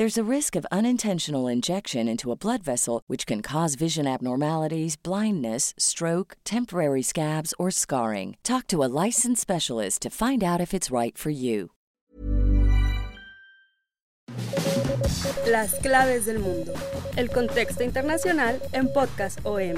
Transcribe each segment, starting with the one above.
There's a risk of unintentional injection into a blood vessel, which can cause vision abnormalities, blindness, stroke, temporary scabs, or scarring. Talk to a licensed specialist to find out if it's right for you. Las claves del mundo. El contexto internacional en Podcast OM.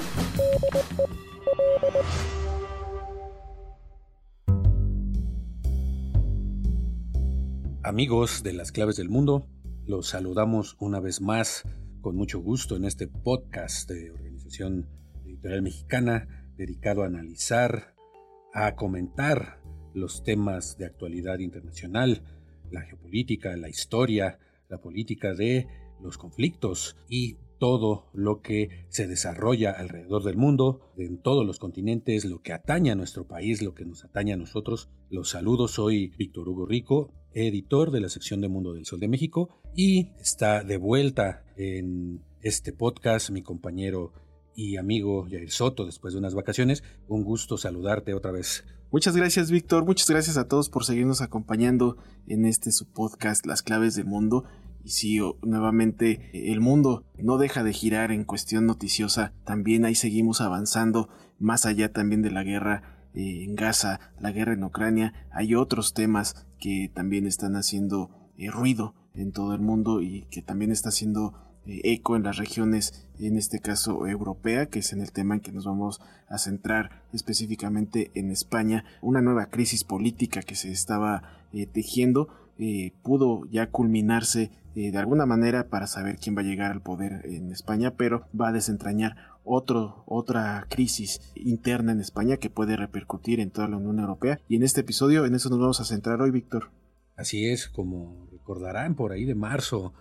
Amigos de las claves del mundo, los saludamos una vez más con mucho gusto en este podcast de Organización Editorial Mexicana dedicado a analizar, a comentar los temas de actualidad internacional, la geopolítica, la historia, la política de los conflictos y todo lo que se desarrolla alrededor del mundo, en todos los continentes, lo que atañe a nuestro país, lo que nos atañe a nosotros. Los saludos, soy Víctor Hugo Rico, editor de la sección de Mundo del Sol de México, y está de vuelta en este podcast mi compañero y amigo Jair Soto después de unas vacaciones. Un gusto saludarte otra vez. Muchas gracias Víctor, muchas gracias a todos por seguirnos acompañando en este su podcast Las Claves del Mundo. Y sí, nuevamente el mundo no deja de girar en cuestión noticiosa, también ahí seguimos avanzando, más allá también de la guerra eh, en Gaza, la guerra en Ucrania, hay otros temas que también están haciendo eh, ruido en todo el mundo y que también está haciendo eh, eco en las regiones, en este caso europea, que es en el tema en que nos vamos a centrar específicamente en España, una nueva crisis política que se estaba tejiendo, pudo ya culminarse eh, de alguna manera para saber quién va a llegar al poder en España, pero va a desentrañar otro, otra crisis interna en España que puede repercutir en toda la Unión Europea. Y en este episodio, en eso nos vamos a centrar hoy, Víctor. Así es, como recordarán, por ahí de marzo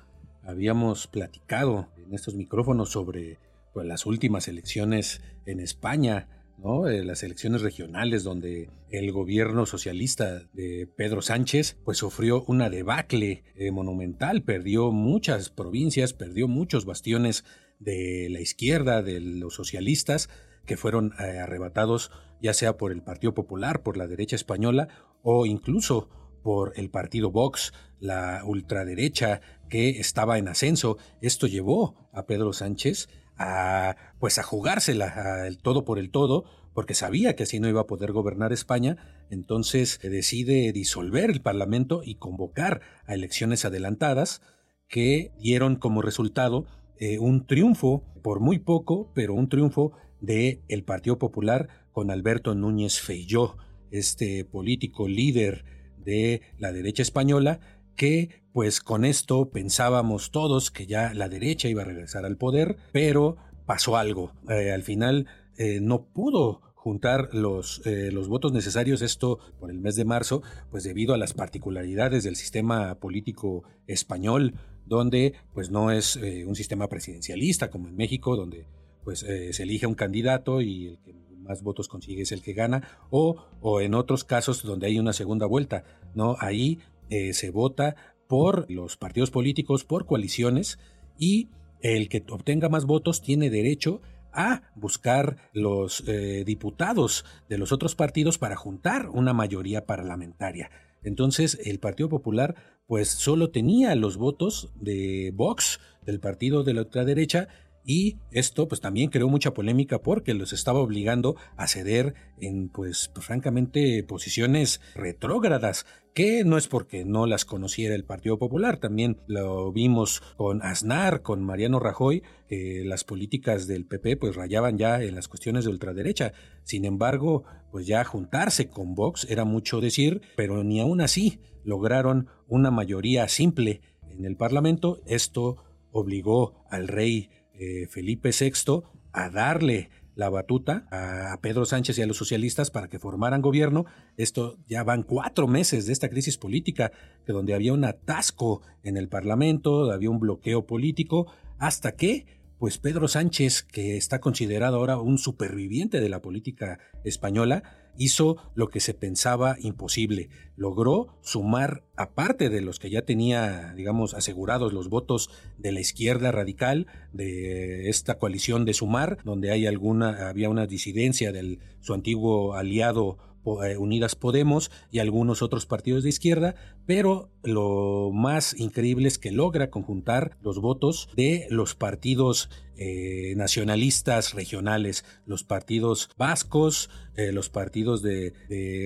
habíamos platicado en estos micrófonos sobre pues, las últimas elecciones en España eh, las elecciones regionales donde el gobierno socialista de Pedro Sánchez pues sufrió una debacle eh, monumental, perdió muchas provincias, perdió muchos bastiones de la izquierda, de los socialistas, que fueron eh, arrebatados ya sea por el Partido Popular, por la derecha española o incluso por el partido Vox, la ultraderecha que estaba en ascenso. Esto llevó a Pedro Sánchez a pues a jugársela el todo por el todo, porque sabía que así no iba a poder gobernar España, entonces decide disolver el Parlamento y convocar a elecciones adelantadas que dieron como resultado eh, un triunfo, por muy poco, pero un triunfo del el Partido Popular con Alberto Núñez Feijó, este político líder de la derecha española, que pues con esto pensábamos todos que ya la derecha iba a regresar al poder, pero pasó algo. Eh, al final eh, no pudo juntar los, eh, los votos necesarios, esto por el mes de marzo, pues debido a las particularidades del sistema político español, donde pues no es un sistema presidencialista como en México, donde pues se elige un candidato y el que más votos consigue es el que gana, o, o en otros casos donde hay una segunda vuelta, ¿no? Ahí eh, se vota por los partidos políticos, por coaliciones, y el que obtenga más votos tiene derecho a buscar los eh, diputados de los otros partidos para juntar una mayoría parlamentaria. Entonces el Partido Popular pues solo tenía los votos de Vox, del partido de la ultraderecha, y esto pues también creó mucha polémica porque los estaba obligando a ceder en pues, pues francamente posiciones retrógradas que no es porque no las conociera el Partido Popular, también lo vimos con Aznar, con Mariano Rajoy, que las políticas del PP pues rayaban ya en las cuestiones de ultraderecha. Sin embargo, pues ya juntarse con Vox era mucho decir, pero ni aún así lograron una mayoría simple en el Parlamento. Esto obligó al rey eh, Felipe VI a darle la batuta a Pedro Sánchez y a los socialistas para que formaran gobierno. Esto ya van cuatro meses de esta crisis política, que donde había un atasco en el Parlamento, había un bloqueo político, hasta que pues Pedro Sánchez, que está considerado ahora un superviviente de la política española, hizo lo que se pensaba imposible. Logró sumar, aparte de los que ya tenía, digamos, asegurados los votos de la izquierda radical, de esta coalición de Sumar, donde hay alguna, había una disidencia de su antiguo aliado Unidas Podemos y algunos otros partidos de izquierda, pero lo más increíble es que logra conjuntar los votos de los partidos eh, nacionalistas regionales, los partidos vascos, eh, los partidos de,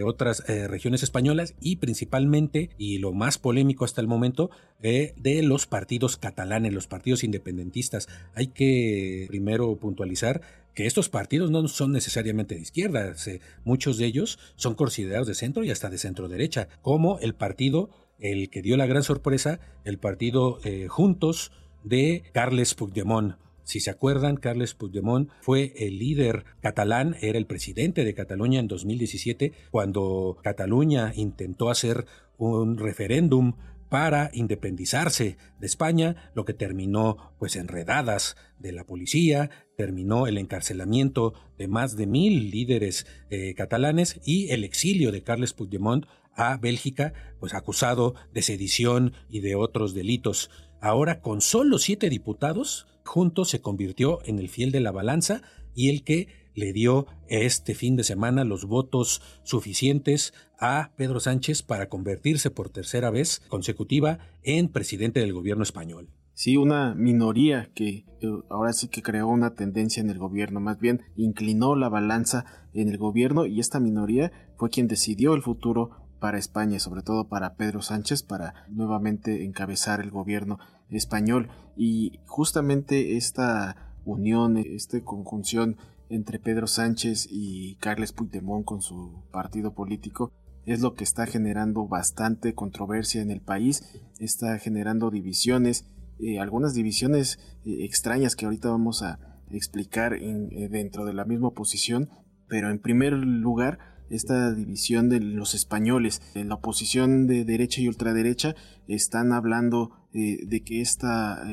otras regiones españolas y principalmente, y lo más polémico hasta el momento, de los partidos catalanes, los partidos independentistas. Hay que primero puntualizar que estos partidos no son necesariamente de izquierda, muchos de ellos son considerados de centro y hasta de centro derecha, como el partido, el que dio la gran sorpresa, el partido eh, Juntos de Carles Puigdemont. Si se acuerdan, Carles Puigdemont fue el líder catalán, era el presidente de Cataluña en 2017, cuando Cataluña intentó hacer un referéndum para independizarse de España, lo que terminó pues enredadas de la policía, terminó el encarcelamiento de más de mil líderes eh, catalanes y el exilio de Carles Puigdemont a Bélgica, pues acusado de sedición y de otros delitos. Ahora, con solo siete diputados, juntos se convirtió en el fiel de la balanza y el que le dio este fin de semana los votos suficientes a Pedro Sánchez para convertirse por tercera vez consecutiva en presidente del gobierno español. Sí, una minoría que ahora sí que creó una tendencia en el gobierno, más bien inclinó la balanza en el gobierno y esta minoría fue quien decidió el futuro para España, sobre todo para Pedro Sánchez, para nuevamente encabezar el gobierno español. Y justamente esta unión, esta conjunción entre Pedro Sánchez y Carles Puigdemont con su partido político es lo que está generando bastante controversia en el país, está generando divisiones, eh, algunas divisiones eh, extrañas que ahorita vamos a explicar eh, dentro de la misma oposición, pero en primer lugar esta división de los españoles, en la oposición de derecha y ultraderecha están hablando de que esta,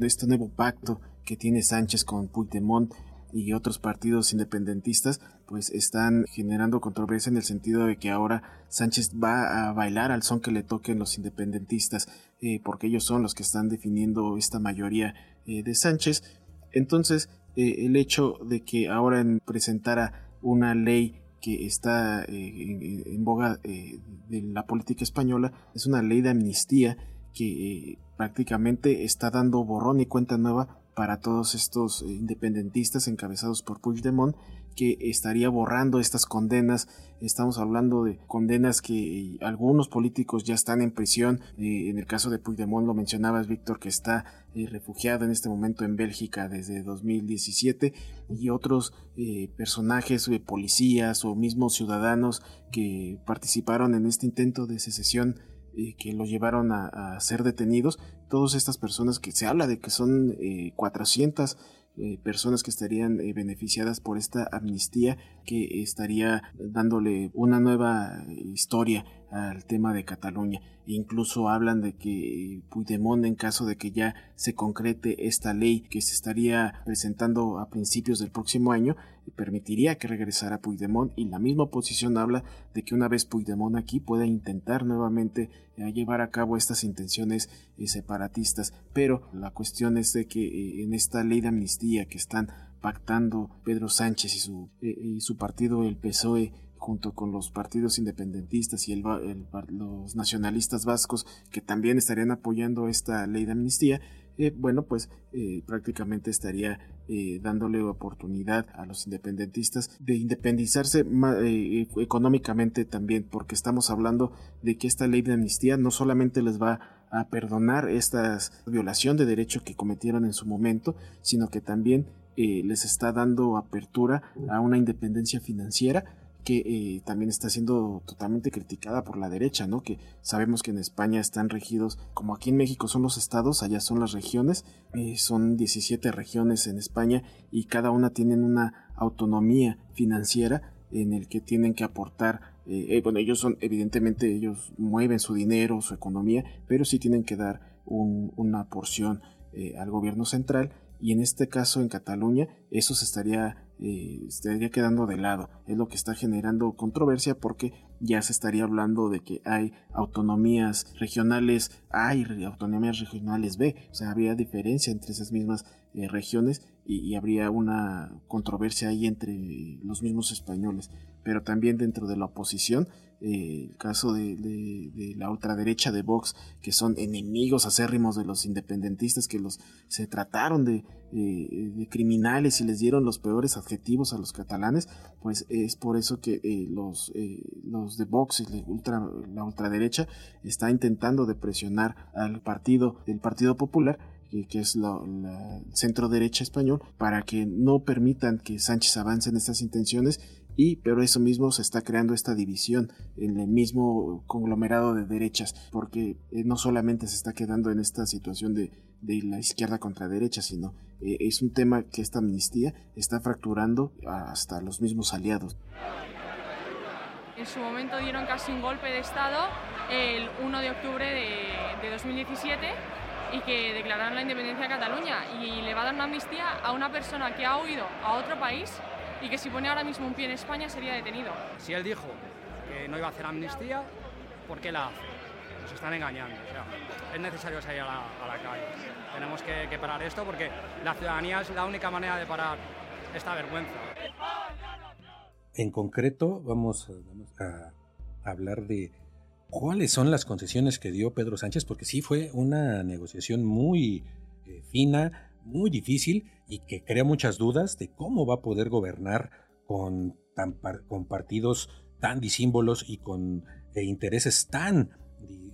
este nuevo pacto que tiene Sánchez con Puigdemont y otros partidos independentistas pues están generando controversia en el sentido de que ahora Sánchez va a bailar al son que le toquen los independentistas eh, porque ellos son los que están definiendo esta mayoría eh, de Sánchez. Entonces eh, el hecho de que ahora presentara una ley que está en, boga de la política española es una ley de amnistía que prácticamente está dando borrón y cuenta nueva para todos estos eh, independentistas encabezados por Puigdemont que estaría borrando estas condenas. Estamos hablando de condenas que algunos políticos ya están en prisión. Eh, en el caso de Puigdemont lo mencionabas, Víctor, que está eh, refugiado en este momento en Bélgica desde 2017 y otros personajes, policías o mismos ciudadanos que participaron en este intento de secesión eh, que lo llevaron a, ser detenidos. Todas estas personas que se habla de que son 400 eh, eh, personas que estarían beneficiadas por esta amnistía que estaría dándole una nueva historia al tema de Cataluña. E incluso hablan de que Puigdemont, en caso de que ya se concrete esta ley que se estaría presentando a principios del próximo año, permitiría que regresara Puigdemont y la misma oposición habla de que una vez Puigdemont aquí pueda intentar nuevamente eh, llevar a cabo estas intenciones eh, separatistas. Pero la cuestión es de que eh, en esta ley de amnistía que están pactando Pedro Sánchez y su, y su partido, el PSOE, junto con los partidos independentistas y el, los nacionalistas vascos que también estarían apoyando esta ley de amnistía, eh, bueno, pues eh, prácticamente estaría eh, dándole oportunidad a los independentistas de independizarse económicamente también, porque estamos hablando de que esta ley de amnistía no solamente les va a perdonar esta violación de derecho que cometieron en su momento, sino que también les está dando apertura a una independencia financiera que eh, también está siendo totalmente criticada por la derecha, ¿no? Que sabemos que en España están regidos, como aquí en México son los estados, allá son las regiones, eh, son 17 regiones en España y cada una tienen una autonomía financiera en el que tienen que aportar eh, bueno, ellos son, evidentemente, ellos mueven su dinero, su economía, pero sí tienen que dar una porción al gobierno central y en este caso en Cataluña eso se estaría, eh, estaría quedando de lado. Es lo que está generando controversia porque ya se estaría hablando de que hay autonomías regionales A y autonomías regionales B. O sea, habría diferencia entre esas mismas eh, regiones y, habría una controversia ahí entre los mismos españoles. Pero también dentro de la oposición, eh, el caso de, la ultraderecha de Vox, que son enemigos acérrimos de los independentistas, que los se trataron de, eh, de criminales y les dieron los peores adjetivos a los catalanes, pues es por eso que los, los de Vox y la, ultra, la ultraderecha está intentando de presionar al partido del Partido Popular que es la, centro derecha español, para que no permitan que Sánchez avance en estas intenciones y pero eso mismo se está creando esta división en el mismo conglomerado de derechas porque eh, no solamente se está quedando en esta situación de, de la izquierda contra derecha sino eh, es un tema que esta amnistía está fracturando hasta los mismos aliados. En su momento dieron casi un golpe de estado el 1 de octubre de, de 2017 y que declararon la independencia de Cataluña. Y le va a dar una amnistía a una persona que ha huido a otro país y que si pone ahora mismo un pie en España sería detenido. Si él dijo que no iba a hacer amnistía, ¿por qué la hace? Nos están engañando. es necesario salir a la, calle. Tenemos que, parar esto porque la ciudadanía es la única manera de parar esta vergüenza. En concreto, vamos a hablar de cuáles son las concesiones que dio Pedro Sánchez, porque sí fue una negociación muy eh, fina, muy difícil y que crea muchas dudas de cómo va a poder gobernar con, con partidos tan disímbolos y con eh, intereses tan,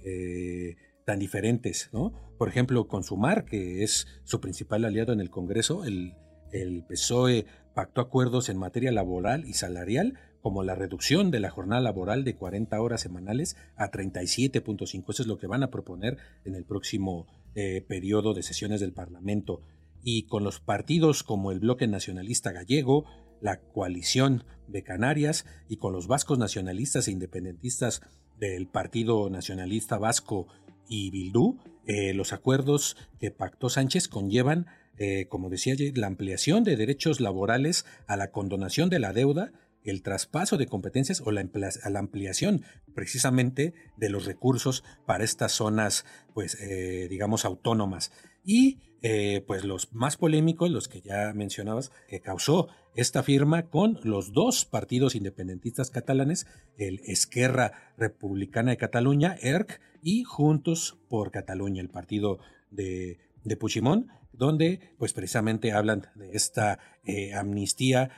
eh, tan diferentes. ¿no? Por ejemplo, con Sumar, que es su principal aliado en el Congreso, el, el PSOE pactó acuerdos en materia laboral y salarial como la reducción de la jornada laboral de 40 horas semanales a 37.5. Eso es lo que van a proponer en el próximo eh, periodo de sesiones del Parlamento. Y con los partidos como el Bloque Nacionalista Gallego, la Coalición de Canarias y con los vascos nacionalistas e independentistas del Partido Nacionalista Vasco y Bildú, eh, los acuerdos que pactó Sánchez conllevan, eh, como decía ayer, la ampliación de derechos laborales a la condonación de la deuda el traspaso de competencias o la, ampliación precisamente de los recursos para estas zonas, pues, eh, digamos, autónomas. Y eh, pues los más polémicos, los que ya mencionabas, que causó esta firma con los dos partidos independentistas catalanes, el Esquerra Republicana de Cataluña, ERC, y Juntos por Cataluña, el partido de, de Puigdemont, donde pues precisamente hablan de esta eh, amnistía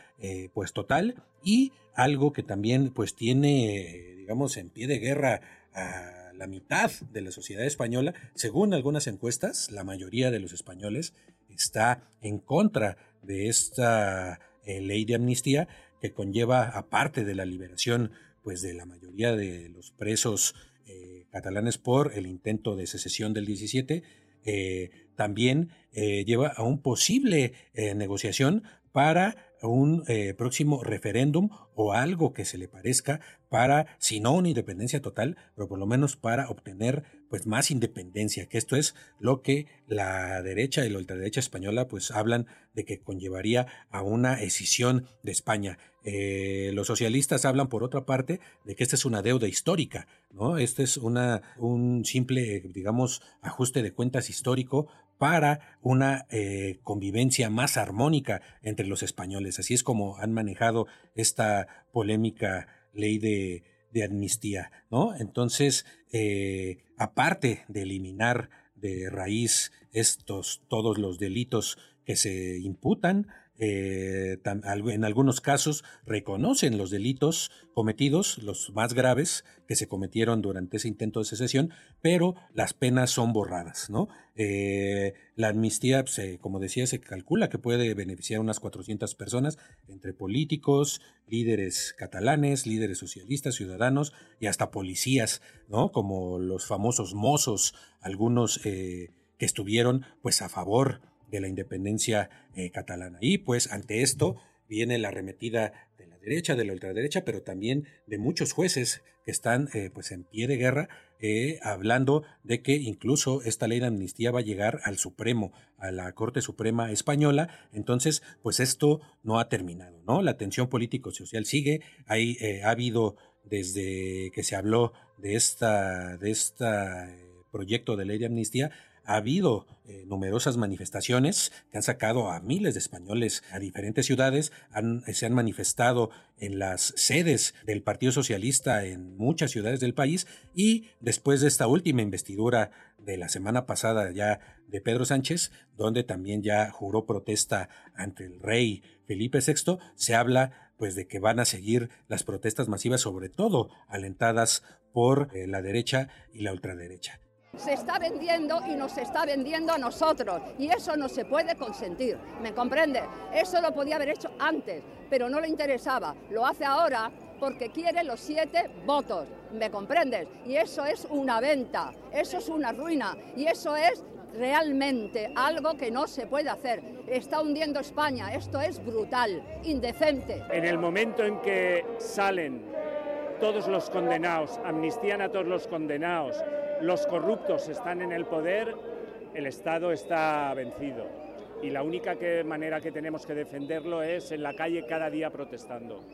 pues total y algo que también pues tiene, digamos, en pie de guerra a la mitad de la sociedad española, según algunas encuestas, la mayoría de los españoles está en contra de esta eh, ley de amnistía que conlleva, aparte de la liberación pues de la mayoría de los presos eh, catalanes por el intento de secesión del 17, eh, también lleva a un posible negociación para un eh, próximo referéndum o algo que se le parezca para, si no una independencia total, pero por lo menos para obtener pues más independencia, que esto es lo que la derecha y la ultraderecha española pues hablan de que conllevaría a una escisión de España. Eh, los socialistas hablan por otra parte de que esta es una deuda histórica, ¿no? Este es una, un simple, digamos, ajuste de cuentas histórico para una eh, convivencia más armónica entre los españoles. Así es como han manejado esta polémica ley de, amnistía, ¿no? Entonces, eh, aparte de eliminar de raíz estos, todos los delitos que se imputan eh, en algunos casos reconocen los delitos cometidos, los más graves que se cometieron durante ese intento de secesión, pero las penas son borradas. ¿no? Eh, la amnistía, pues, eh, como decía, se calcula que puede beneficiar a unas 400 personas, entre políticos, líderes catalanes, líderes socialistas, ciudadanos y hasta policías, ¿no? como los famosos mozos, algunos que estuvieron pues, a favor de la independencia eh, catalana. Y pues ante esto viene la arremetida de la derecha, de la ultraderecha, pero también de muchos jueces que están eh, pues en pie de guerra, eh, hablando de que incluso esta ley de amnistía va a llegar al Supremo, a la Corte Suprema Española. Entonces, pues esto no ha terminado, ¿no? La tensión político-social sigue. Ha habido desde que se habló de esta, de esta proyecto de ley de amnistía, ha habido eh, numerosas manifestaciones que han sacado a miles de españoles a diferentes ciudades, se han manifestado en las sedes del Partido Socialista en muchas ciudades del país y después de esta última investidura de la semana pasada ya de Pedro Sánchez, donde también ya juró protesta ante el rey Felipe VI, se habla pues de que van a seguir las protestas masivas, sobre todo alentadas por eh, la derecha y la ultraderecha se está vendiendo y nos está vendiendo a nosotros y eso no se puede consentir, ¿me comprende? Eso lo podía haber hecho antes, pero no le interesaba, lo hace ahora porque quiere los siete votos, ¿me comprendes? Y eso es una venta, eso es una ruina y eso es realmente algo que no se puede hacer. Está hundiendo España, esto es brutal, indecente. En el momento en que salen todos los condenados, amnistían a todos los condenados, los corruptos están en el poder, el Estado está vencido. Y la única manera que tenemos que defenderlo es en la calle cada día protestando.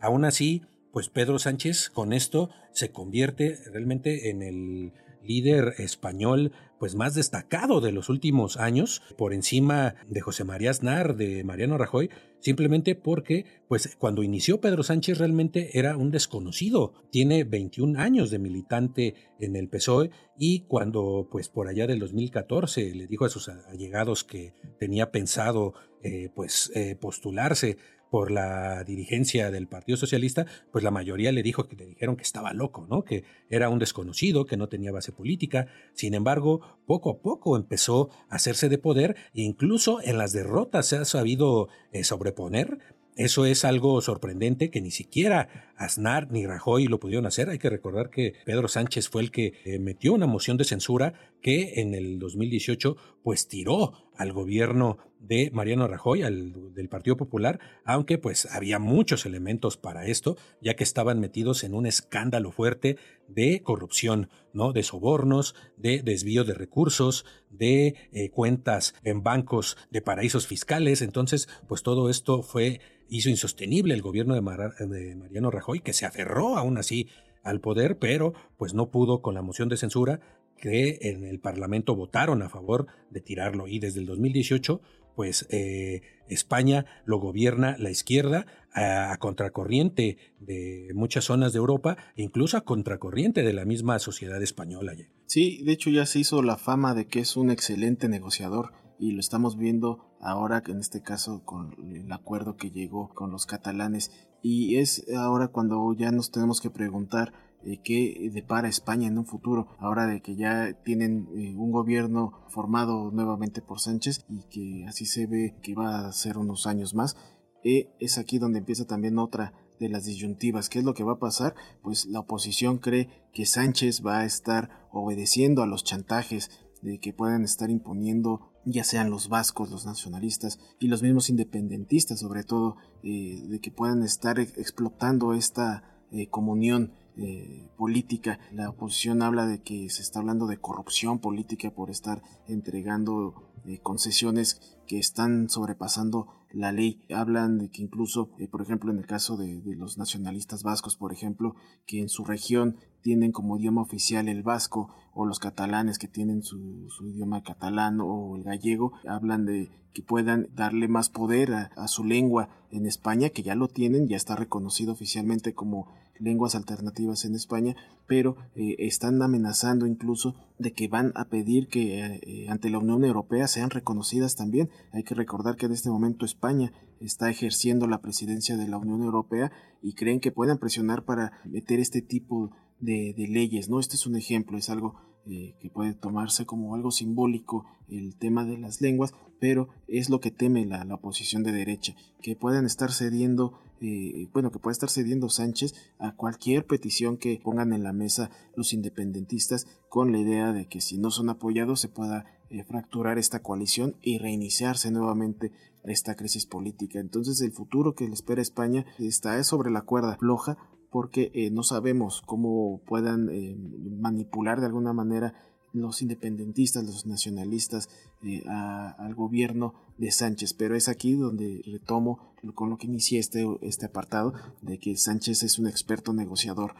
Aún así, pues Pedro Sánchez con esto se convierte realmente en el líder español pues más destacado de los últimos años, por encima de José María Aznar, de Mariano Rajoy, simplemente porque pues cuando inició Pedro Sánchez realmente era un desconocido. Tiene 21 años de militante en el PSOE y cuando pues por allá del 2014 le dijo a sus allegados que tenía pensado eh, pues eh, postularse por la dirigencia del Partido Socialista, pues la mayoría le dijo que le dijeron que estaba loco, ¿no? Que era un desconocido, que no tenía base política. Sin embargo, poco a poco empezó a hacerse de poder e incluso en las derrotas se ha sabido eh, sobreponer eso es algo sorprendente que ni siquiera Aznar ni Rajoy lo pudieron hacer. Hay que recordar que Pedro Sánchez fue el que eh, metió una moción de censura que en el 2018 pues tiró al gobierno de Mariano Rajoy, al, del Partido Popular, aunque pues había muchos elementos para esto, ya que estaban metidos en un escándalo fuerte de corrupción, ¿no? De sobornos, de desvío de recursos, de eh, cuentas en bancos de paraísos fiscales. Entonces, pues todo esto fue hizo insostenible el gobierno de, Mariano Rajoy, que se aferró aún así al poder, pero pues no pudo con la moción de censura que en el Parlamento votaron a favor de tirarlo. Y desde el 2018, pues eh, España lo gobierna la izquierda a, contracorriente de muchas zonas de Europa, e incluso a contracorriente de la misma sociedad española. Sí, de hecho ya se hizo la fama de que es un excelente negociador y lo estamos viendo ahora en este caso con el acuerdo que llegó con los catalanes y es ahora cuando ya nos tenemos que preguntar eh, qué depara España en un futuro ahora de que ya tienen eh, un gobierno formado nuevamente por Sánchez y que así se ve que va a ser unos años más eh, es aquí donde empieza también otra de las disyuntivas. ¿Qué es lo que va a pasar? Pues la oposición cree que Sánchez va a estar obedeciendo a los chantajes de que puedan estar imponiendo ya sean los vascos, los nacionalistas y los mismos independentistas, sobre todo, eh, de que puedan estar explotando esta eh, comunión eh, política. La oposición habla de que se está hablando de corrupción política por estar entregando concesiones que están sobrepasando la ley. Hablan de que incluso, por ejemplo, en el caso de, de, los nacionalistas vascos, por ejemplo, que en su región tienen como idioma oficial el vasco o los catalanes que tienen su, idioma catalán o el gallego, hablan de que puedan darle más poder a, su lengua en España, que ya lo tienen, ya está reconocido oficialmente como lenguas alternativas en España, pero eh, están amenazando incluso de que van a pedir que eh, ante la Unión Europea sean reconocidas también. Hay que recordar que en este momento España está ejerciendo la presidencia de la Unión Europea y creen que puedan presionar para meter este tipo de, leyes, ¿no? Este es un ejemplo, es algo eh, que puede tomarse como algo simbólico el tema de las lenguas, pero es lo que teme la, oposición de derecha, que puedan estar cediendo, eh, bueno, que pueda estar cediendo Sánchez a cualquier petición que pongan en la mesa los independentistas con la idea de que si no son apoyados se pueda eh, fracturar esta coalición y reiniciarse nuevamente esta crisis política. Entonces el futuro que le espera España está sobre la cuerda floja porque eh, no sabemos cómo puedan eh, manipular de alguna manera los independentistas, los nacionalistas eh, al gobierno de Sánchez. Pero es aquí donde retomo con lo que inicié este, este apartado, de que Sánchez es un experto negociador.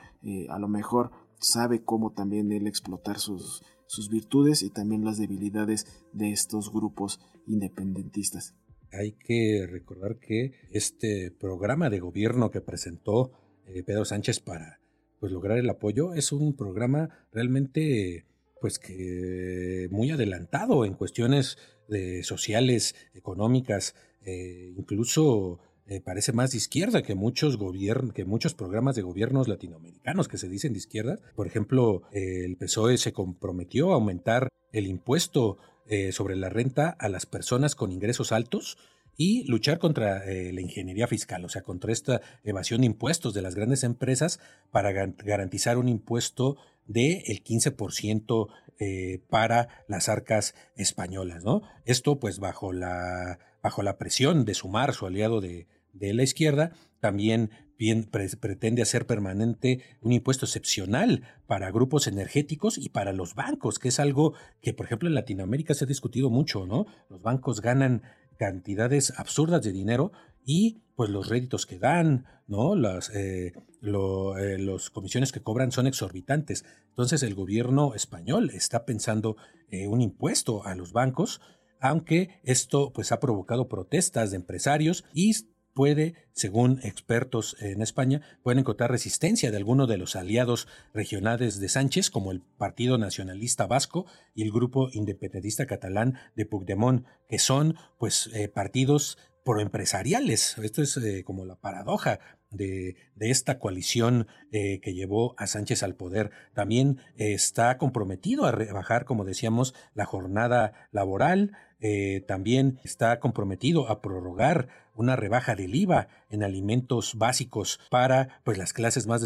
a lo mejor sabe cómo también él explotar sus, sus virtudes y también las debilidades de estos grupos independentistas. Hay que recordar que este programa de gobierno que presentó eh, Pedro Sánchez para pues, lograr el apoyo. Es un programa realmente pues que muy adelantado en cuestiones de sociales, económicas, eh, incluso eh, parece más de izquierda que muchos que muchos programas de gobiernos latinoamericanos que se dicen de izquierda. Por ejemplo, el PSOE se comprometió a aumentar el impuesto sobre la renta a las personas con ingresos altos y luchar contra eh, la ingeniería fiscal, o sea, contra esta evasión de impuestos de las grandes empresas para garantizar un impuesto del de 15% eh, para las arcas españolas, ¿no? Esto pues bajo la, bajo la presión de sumar su aliado de, de la izquierda, también pretende hacer permanente un impuesto excepcional para grupos energéticos y para los bancos, que es algo que, por ejemplo, en Latinoamérica se ha discutido mucho, ¿no? Los bancos ganan cantidades absurdas de dinero y pues los réditos que dan, ¿no? Las eh, eh, los comisiones que cobran son exorbitantes. Entonces el gobierno español está pensando eh, un impuesto a los bancos, aunque esto pues ha provocado protestas de empresarios y puede, según expertos en España, pueden encontrar resistencia de algunos de los aliados regionales de Sánchez, como el Partido Nacionalista Vasco y el Grupo Independentista Catalán de Puigdemont, que son pues eh, partidos proempresariales. Esto es eh, como la paradoja de, esta coalición eh, que llevó a Sánchez al poder. También está comprometido a rebajar, como decíamos, la jornada laboral. También está comprometido a prorrogar una rebaja del IVA en alimentos básicos para pues, las clases más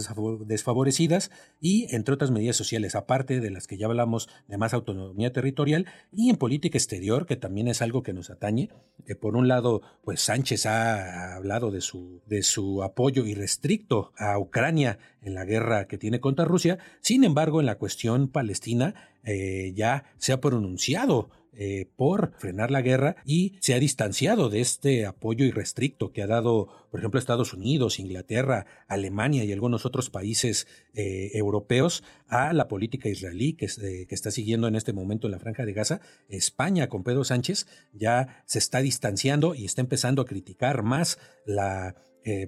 desfavorecidas y entre otras medidas sociales, aparte de las que ya hablamos de más autonomía territorial y en política exterior, que también es algo que nos atañe. Eh, por un lado, pues Sánchez ha hablado de su, de su apoyo irrestricto a Ucrania en la guerra que tiene contra Rusia, sin embargo, en la cuestión palestina eh, ya se ha pronunciado eh, por frenar la guerra y se ha distanciado de este apoyo irrestricto que ha dado, por ejemplo, Estados Unidos, Inglaterra, Alemania y algunos otros países eh, europeos a la política israelí que, eh, que, está siguiendo en este momento en la franja de Gaza. España con Pedro Sánchez ya se está distanciando y está empezando a criticar más la,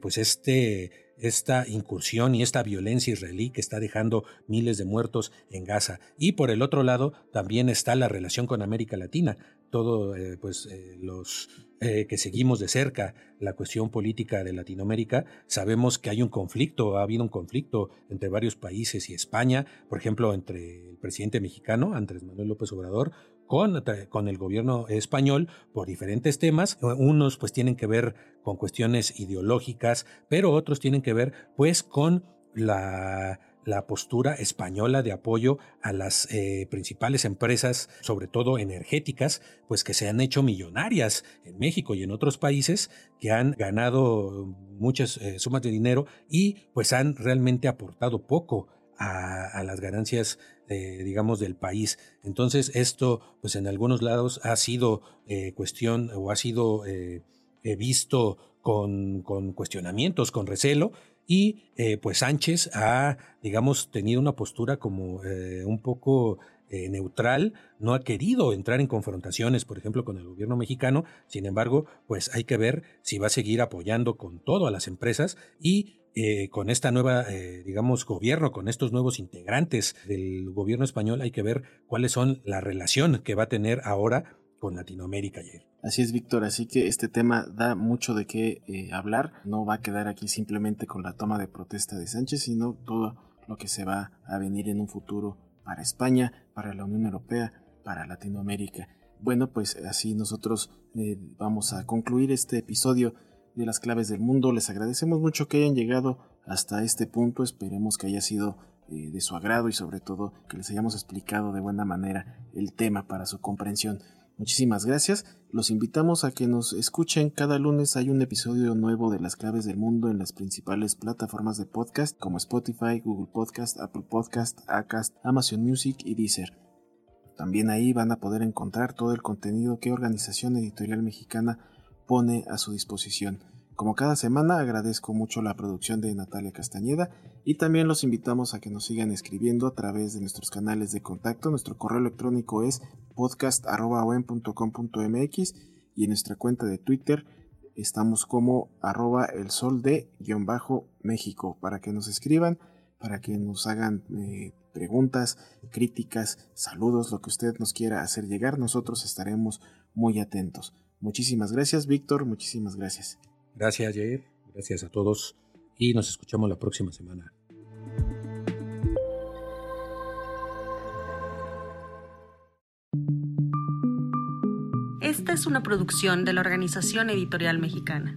pues este esta incursión y esta violencia israelí que está dejando miles de muertos en Gaza. Y por el otro lado también está la relación con América Latina. Todo, eh, pues eh, los eh, que seguimos de cerca la cuestión política de Latinoamérica, sabemos que hay un conflicto, ha habido un conflicto entre varios países y España, por ejemplo, entre el presidente mexicano, Andrés Manuel López Obrador, con, con, el gobierno español por diferentes temas. Unos pues tienen que ver con cuestiones ideológicas, pero otros tienen que ver pues con la, postura española de apoyo a las eh, principales empresas, sobre todo energéticas, pues que se han hecho millonarias en México y en otros países, que han ganado muchas eh, sumas de dinero y pues han realmente aportado poco a, las ganancias, digamos, del país. Entonces, esto, pues en algunos lados ha sido eh, cuestión o ha sido eh, visto con, con, cuestionamientos, con recelo, y eh, pues Sánchez ha, digamos, tenido una postura como un poco neutral, no ha querido entrar en confrontaciones, por ejemplo, con el gobierno mexicano. Sin embargo, pues hay que ver si va a seguir apoyando con todo a las empresas y con esta nueva, digamos, gobierno, con estos nuevos integrantes del gobierno español, hay que ver cuáles son la relación que va a tener ahora con Latinoamérica ayer. Así es, Víctor, así que este tema da mucho de qué eh, hablar. No va a quedar aquí simplemente con la toma de protesta de Sánchez, sino todo lo que se va a venir en un futuro para España, para la Unión Europea, para Latinoamérica. Bueno, pues así nosotros eh, vamos a concluir este episodio de las claves del mundo. Les agradecemos mucho que hayan llegado hasta este punto. Esperemos que haya sido eh, de su agrado y sobre todo que les hayamos explicado de buena manera el tema para su comprensión. Muchísimas gracias. Los invitamos a que nos escuchen. Cada lunes hay un episodio nuevo de Las Claves del Mundo en las principales plataformas de podcast como Spotify, Google Podcast, Apple Podcast, Acast, Amazon Music y Deezer. También ahí van a poder encontrar todo el contenido que Organización Editorial Mexicana pone a su disposición. Como cada semana agradezco mucho la producción de Natalia Castañeda y también los invitamos a que nos sigan escribiendo a través de nuestros canales de contacto. Nuestro correo electrónico es podcast.com.mx y en nuestra cuenta de Twitter estamos como arroba el sol de guion bajo México para que nos escriban, para que nos hagan eh, preguntas, críticas, saludos, lo que usted nos quiera hacer llegar, nosotros estaremos muy atentos. Muchísimas gracias, Víctor, muchísimas gracias. Gracias, Jair. Gracias a todos. Y nos escuchamos la próxima semana. Esta es una producción de la Organización Editorial Mexicana.